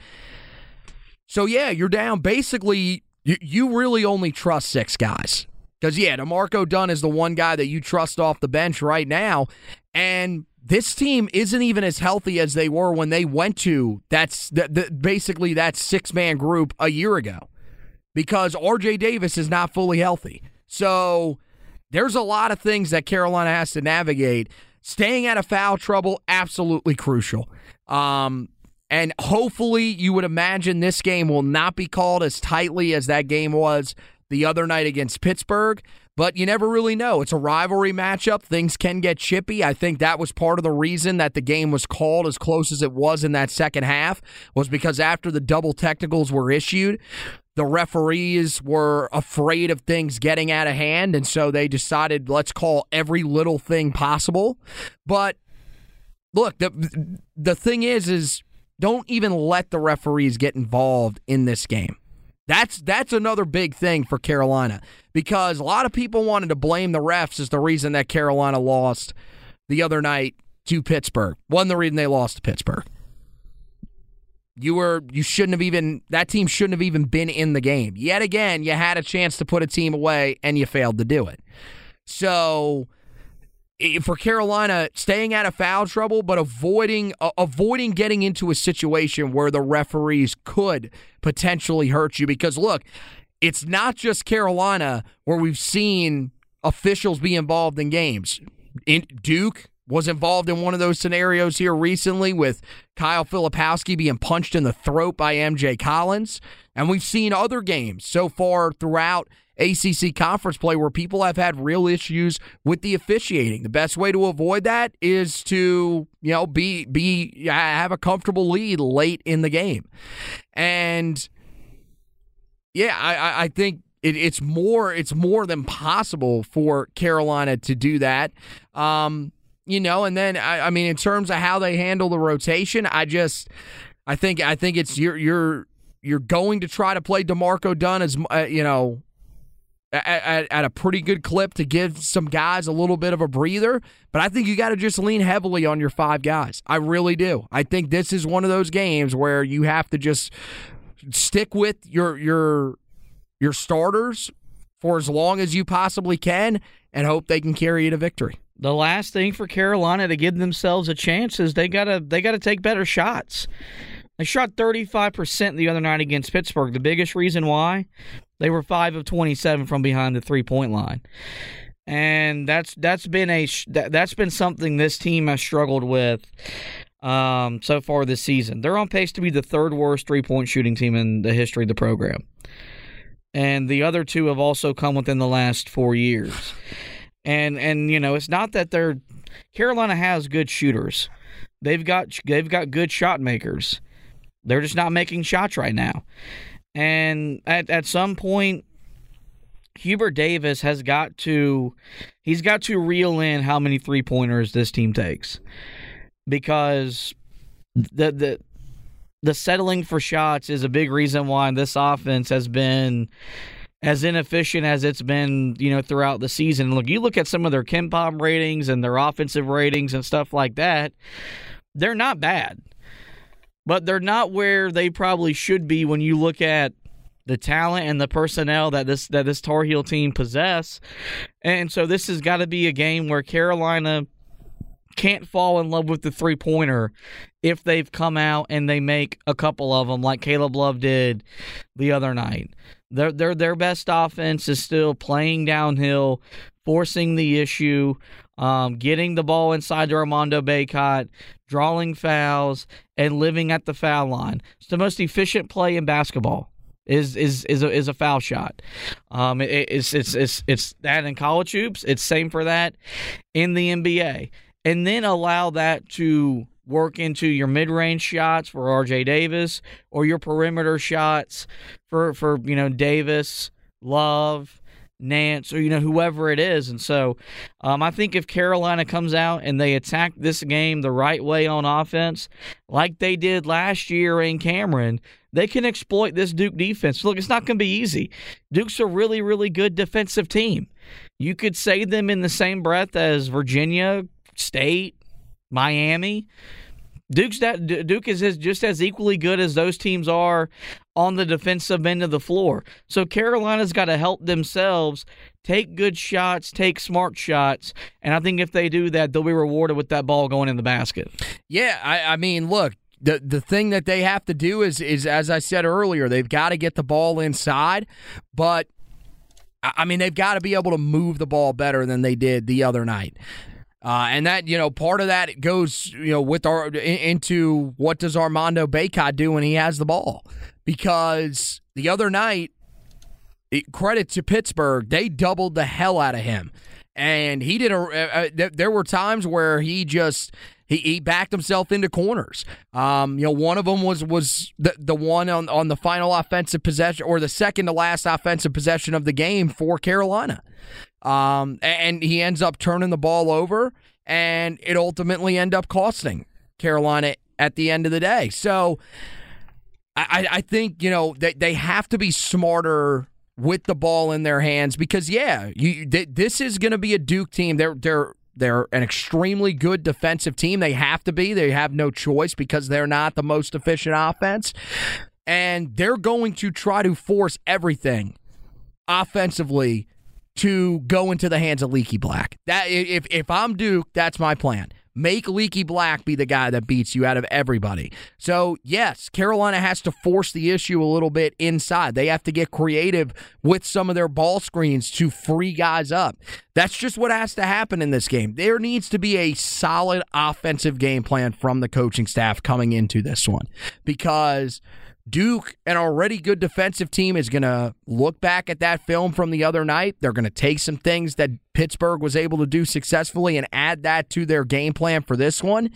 So yeah, you're down. Basically, you, you really only trust six guys because yeah, D'Marco Dunn is the one guy that you trust off the bench right now, and this team isn't even as healthy as they were when they went to that's the, the, basically that six man group a year ago because RJ Davis is not fully healthy. So there's a lot of things that Carolina has to navigate. Staying out of foul trouble, absolutely crucial. Um, and hopefully, you would imagine this game will not be called as tightly as that game was the other night against Pittsburgh. But you never really know. It's a rivalry matchup. Things can get chippy. I think that was part of the reason that the game was called as close as it was in that second half, was because after the double technicals were issued, the referees were afraid of things getting out of hand. And so they decided, let's call every little thing possible. But look, the, the thing is, is don't even let the referees get involved in this game. That's that's another big thing for Carolina because a lot of people wanted to blame the refs as the reason that Carolina lost the other night to Pittsburgh. Wasn't the reason they lost to Pittsburgh. You were you shouldn't have even that team shouldn't have even been in the game. Yet again, you had a chance to put a team away and you failed to do it. So for Carolina, staying out of foul trouble, but avoiding uh, avoiding getting into a situation where the referees could potentially hurt you. Because look, it's not just Carolina where we've seen officials be involved in games. In Duke was involved in one of those scenarios here recently with Kyle Filipowski being punched in the throat by MJ Collins, and we've seen other games so far throughout ACC conference play where people have had real issues with the officiating. The best way to avoid that is to, you know, be be have a comfortable lead late in the game. And yeah, I, I think it, it's more it's more than possible for Carolina to do that. Um, you know, and then I, I mean, in terms of how they handle the rotation, I just I think I think it's you're you're you're going to try to play D'Marco Dunn as uh, you know at, at, a pretty good clip to give some guys a little bit of a breather. But I think you got to just lean heavily on your five guys. I really do. I think this is one of those games where you have to just stick with your your your starters for as long as you possibly can and hope they can carry you to victory. The last thing for Carolina to give themselves a chance is they gotta they gotta take better shots. They shot 35% the other night against Pittsburgh. The biggest reason why they were 5 of 27 from behind the three-point line. And that's that's been a that, that's been something this team has struggled with um, so far this season. They're on pace to be the third worst three-point shooting team in the history of the program. And the other two have also come within the last 4 years. And and you know, it's not that they're Carolina has good shooters. They've got they've got good shot makers. They're just not making shots right now. And at, at some point, Hubert Davis has got to he's got to reel in how many three pointers this team takes. Because the the the settling for shots is a big reason why this offense has been as inefficient as it's been, you know, throughout the season. Look, you look at some of their KenPom ratings and their offensive ratings and stuff like that, they're not bad but they're not where they probably should be when you look at the talent and the personnel that this that this Tar Heel team possess. And so this has got to be a game where Carolina can't fall in love with the three pointer if they've come out and they make a couple of them like Caleb Love did the other night. Their their their best offense is still playing downhill, forcing the issue, um, getting the ball inside to Armando Bacot, drawing fouls, and living at the foul line. It's the most efficient play in basketball. Is is is a, is a foul shot. Um, it, it's it's it's it's that in college hoops. It's same for that in the NBA, and then allow that to work into your mid-range shots for RJ Davis or your perimeter shots for for you know Davis, Love, Nance, or you know whoever it is. And so, um, I think if Carolina comes out and they attack this game the right way on offense, like they did last year in Cameron, they can exploit this Duke defense. Look, it's not going to be easy. Duke's a really, really good defensive team. You could say them in the same breath as Virginia State, Miami. Duke's that Duke is just as equally good as those teams are on the defensive end of the floor. So Carolina's got to help themselves take good shots, take smart shots, and I think if they do that, they'll be rewarded with that ball going in the basket. Yeah, I, I mean, look, the the thing that they have to do is is as I said earlier, they've got to get the ball inside, but I mean, they've got to be able to move the ball better than they did the other night. Uh, and that you know, part of that goes you know with our into what does Armando Bacot do when he has the ball? Because the other night, credit to Pittsburgh, they doubled the hell out of him, and he did a. Uh, uh, there were times where he just he, he backed himself into corners. Um, you know, one of them was was the the one on on the final offensive possession or the second to last offensive possession of the game for Carolina. Um, and he ends up turning the ball over, and it ultimately end up costing Carolina at the end of the day. So. I, I think you know they, they have to be smarter with the ball in their hands because yeah, you this is going to be a Duke team. They're they're they're an extremely good defensive team. They have to be. They have no choice because they're not the most efficient offense. And they're going to try to force everything offensively to go into the hands of Leaky Black. That if if I'm Duke, that's my plan. Make Leaky Black be the guy that beats you out of everybody. So, yes, Carolina has to force the issue a little bit inside. They have to get creative with some of their ball screens to free guys up. That's just what has to happen in this game. There needs to be a solid offensive game plan from the coaching staff coming into this one because Duke, an already good defensive team, is going to look back at that film from the other night. They're going to take some things that Pittsburgh was able to do successfully and add that to their game plan for this one.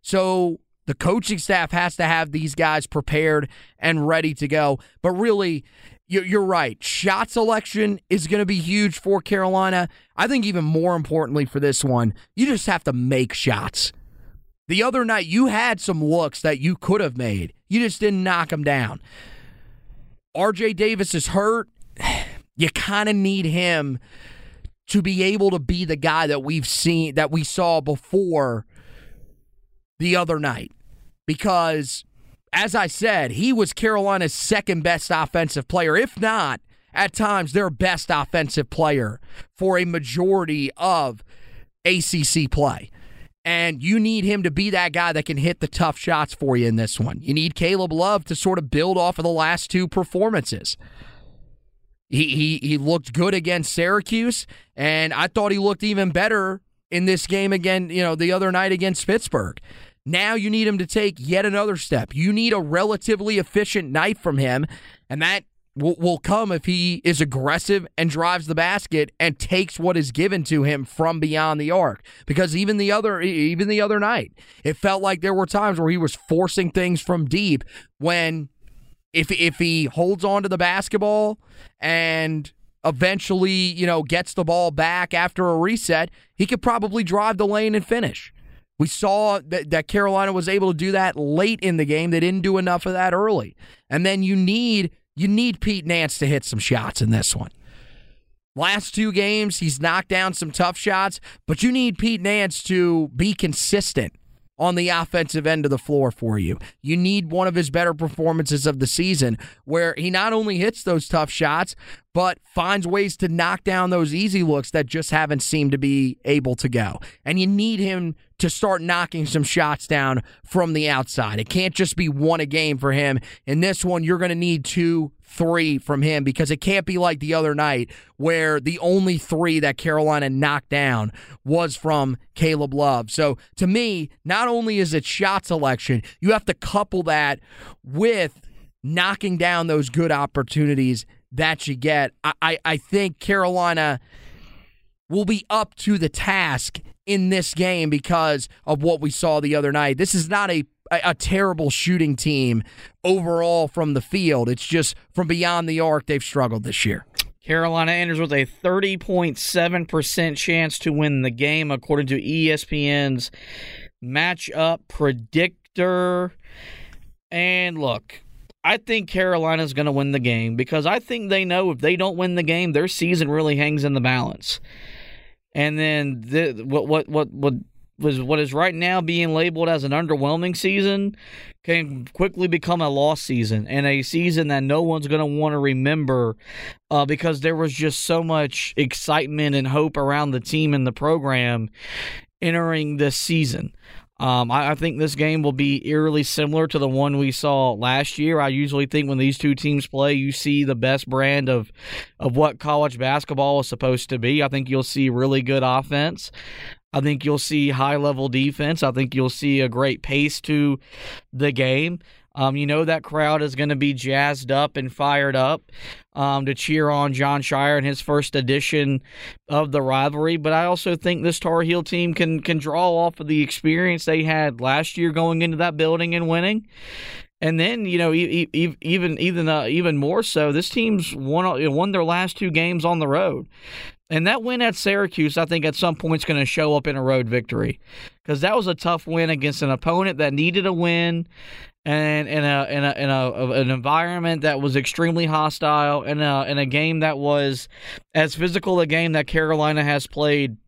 So the coaching staff has to have these guys prepared and ready to go. But really, you're right. Shot selection is going to be huge for Carolina. I think even more importantly for this one, you just have to make shots. The other night, you had some looks that you could have made. You just didn't knock them down. RJ Davis is hurt. You kind of need him to be able to be the guy that we've seen, that we saw before the other night. Because, as I said, he was Carolina's second best offensive player, if not at times their best offensive player for a majority of ACC play. And you need him to be that guy that can hit the tough shots for you in this one. You need Caleb Love to sort of build off of the last two performances. He, he, he looked good against Syracuse, and I thought he looked even better in this game again, you know, the other night against Pittsburgh. Now you need him to take yet another step. You need a relatively efficient night from him, and that will, will come if he is aggressive and drives the basket and takes what is given to him from beyond the arc. Because even the other even the other night, it felt like there were times where he was forcing things from deep when if if he holds on to the basketball and eventually, you know, gets the ball back after a reset, he could probably drive the lane and finish. We saw that, that Carolina was able to do that late in the game. They didn't do enough of that early. And then you need you need Pete Nance to hit some shots in this one. Last two games, he's knocked down some tough shots, but you need Pete Nance to be consistent on the offensive end of the floor for you. You need one of his better performances of the season where he not only hits those tough shots, but finds ways to knock down those easy looks that just haven't seemed to be able to go. And you need him to start knocking some shots down from the outside. It can't just be one a game for him. In this one, you're going to need two, three from him because it can't be like the other night where the only three that Carolina knocked down was from Caleb Love. So to me, not only is it shot selection, you have to couple that with knocking down those good opportunities that you get. I, I, I think Carolina will be up to the task in this game because of what we saw the other night. This is not a a, terrible shooting team overall from the field. It's just from beyond the arc they've struggled this year. Carolina enters with a 30.7% chance to win the game, according to ESPN's matchup predictor. And look, I think Carolina's going to win the game because I think they know if they don't win the game, their season really hangs in the balance. And then the, what what what what was what is right now being labeled as an underwhelming season can quickly become a lost season and a season that no one's going to want to remember uh, because there was just so much excitement and hope around the team and the program entering this season. Um, I, I, think this game will be eerily similar to the one we saw last year. I usually think when these two teams play, you see the best brand of of what college basketball is supposed to be. I think you'll see really good offense. I think you'll see high level defense. I think you'll see a great pace to the game. Um, you know that crowd is going to be jazzed up and fired up um, to cheer on Jon Scheyer in his first edition of the rivalry. But I also think this Tar Heel team can can draw off of the experience they had last year going into that building and winning. And then you know even even uh, even more so, this team's won won their last two games on the road. And that win at Syracuse, I think at some point is going to show up in a road victory because that was a tough win against an opponent that needed a win and in a in a in a an environment that was extremely hostile and a in a game that was as physical a game that Carolina has played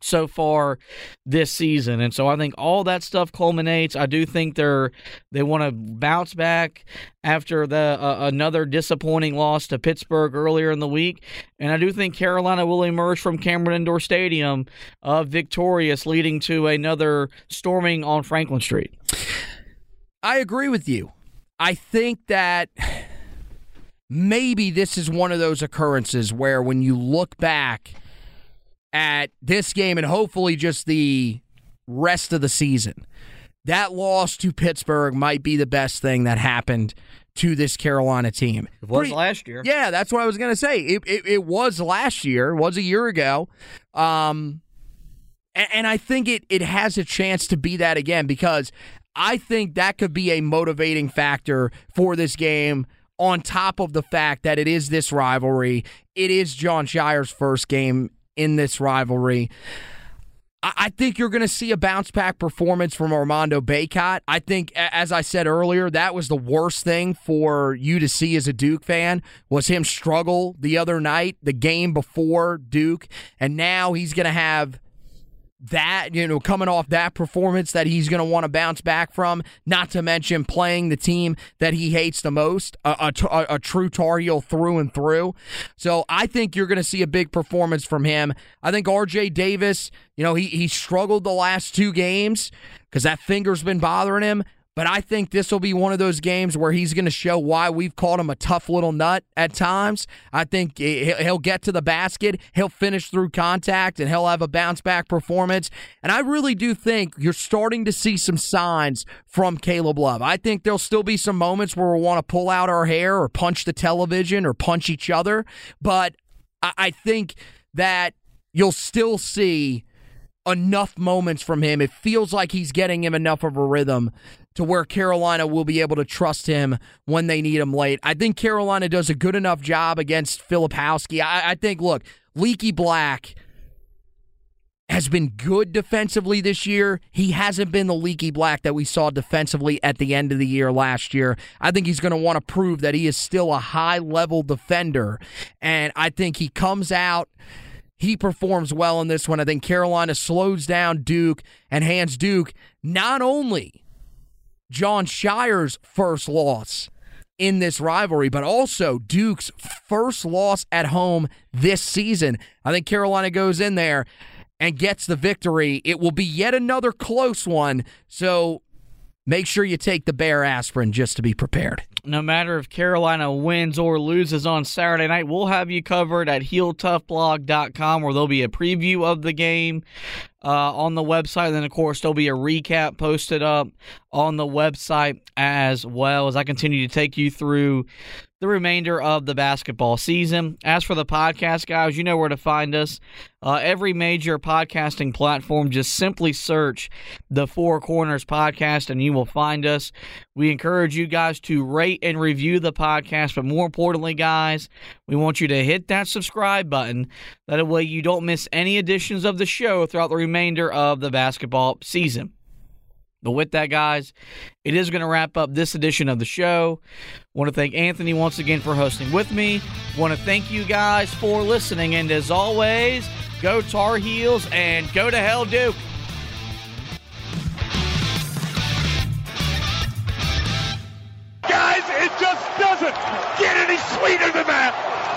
so far this season. And so I think all that stuff culminates. I do think they're they want to bounce back after the uh, another disappointing loss to Pittsburgh earlier in the week. And I do think Carolina will emerge from Cameron Indoor Stadium uh, victorious, leading to another storming on Franklin Street. I agree with you. I think that maybe this is one of those occurrences where when you look back at this game and hopefully just the rest of the season, that loss to Pittsburgh might be the best thing that happened to this Carolina team. It was Pretty, last year. Yeah, that's what I was going to say. It, it, it, was last year, it was a year ago. Um, and, and I think it, it has a chance to be that again because I think that could be a motivating factor for this game on top of the fact that it is this rivalry. It is Jon Scheyer's first game in this rivalry. I think you're going to see a bounce back performance from Armando Bacot. I think, as I said earlier, that was the worst thing for you to see as a Duke fan was him struggle the other night, the game before Duke, and now he's going to have that, you know, coming off that performance that he's going to want to bounce back from, not to mention playing the team that he hates the most, a, a, a true Tar Heel through and through. So I think you're going to see a big performance from him. I think RJ Davis, you know, he, he struggled the last two games because that finger's been bothering him. But I think this will be one of those games where he's going to show why we've called him a tough little nut at times. I think he'll get to the basket, he'll finish through contact, and he'll have a bounce back performance. And I really do think you're starting to see some signs from Caleb Love. I think there'll still be some moments where we'll want to pull out our hair or punch the television or punch each other. But I think that you'll still see enough moments from him. It feels like he's getting him enough of a rhythm to where Carolina will be able to trust him when they need him late. I think Carolina does a good enough job against Filipowski. I, I think, look, Leaky Black has been good defensively this year. He hasn't been the leaky black that we saw defensively at the end of the year last year. I think he's going to want to prove that he is still a high level defender. And I think he comes out he performs well in this one. I think Carolina slows down Duke and hands Duke not only Jon Scheyer's first loss in this rivalry, but also Duke's first loss at home this season. I think Carolina goes in there and gets the victory. It will be yet another close one. So make sure you take the bear aspirin just to be prepared no matter if Carolina wins or loses on Saturday night, we'll have you covered at HeelToughBlog.com where there'll be a preview of the game uh, on the website. And then, of course, there'll be a recap posted up on the website as well as I continue to take you through the remainder of the basketball season. As for the podcast, guys, you know where to find us. Uh, every major podcasting platform, just simply search the Four Corners Podcast and you will find us. We encourage you guys to rate and review the podcast, but more importantly, guys, we want you to hit that subscribe button. That way you don't miss any editions of the show throughout the remainder of the basketball season. But with that, guys, it is going to wrap up this edition of the show. Want to thank Anthony once again for hosting with me. Want to thank you guys for listening. And as always, go Tar Heels and go to hell, Duke. Guys, it just doesn't get any sweeter than that.